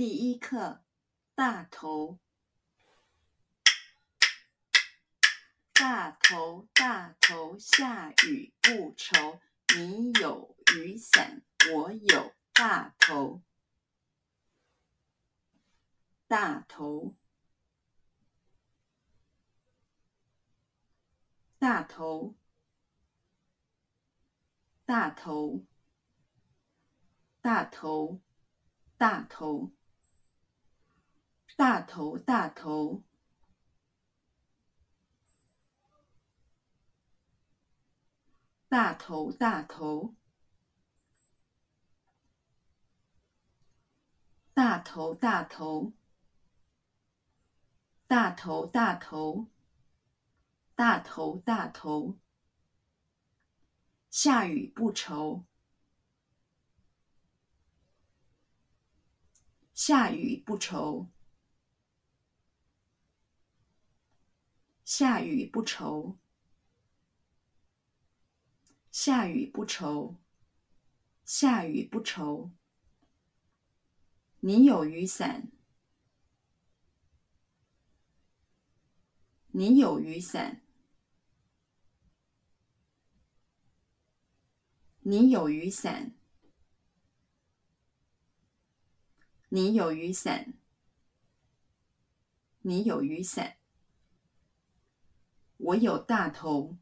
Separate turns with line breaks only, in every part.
第一课，大头，大头大头，下雨不愁。你有雨伞，我有大头。大头，大头，大头，大头，大头。大头，大头，大头，大头，大头，大头，大头，大头，大头，大头，下雨不愁，下雨不愁。下雨不愁，下雨不愁，下雨不愁。你有雨伞，你有雨伞，你有雨伞，你有雨伞，你有雨伞。我有大头，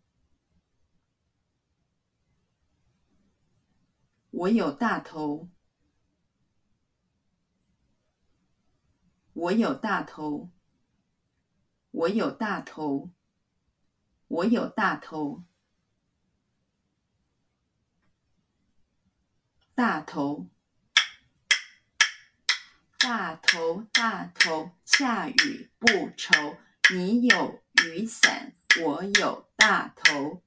我有大头，我有大头，我有大头，我有大头，大头，大头，大头，下雨不愁，你有雨伞。我有大头。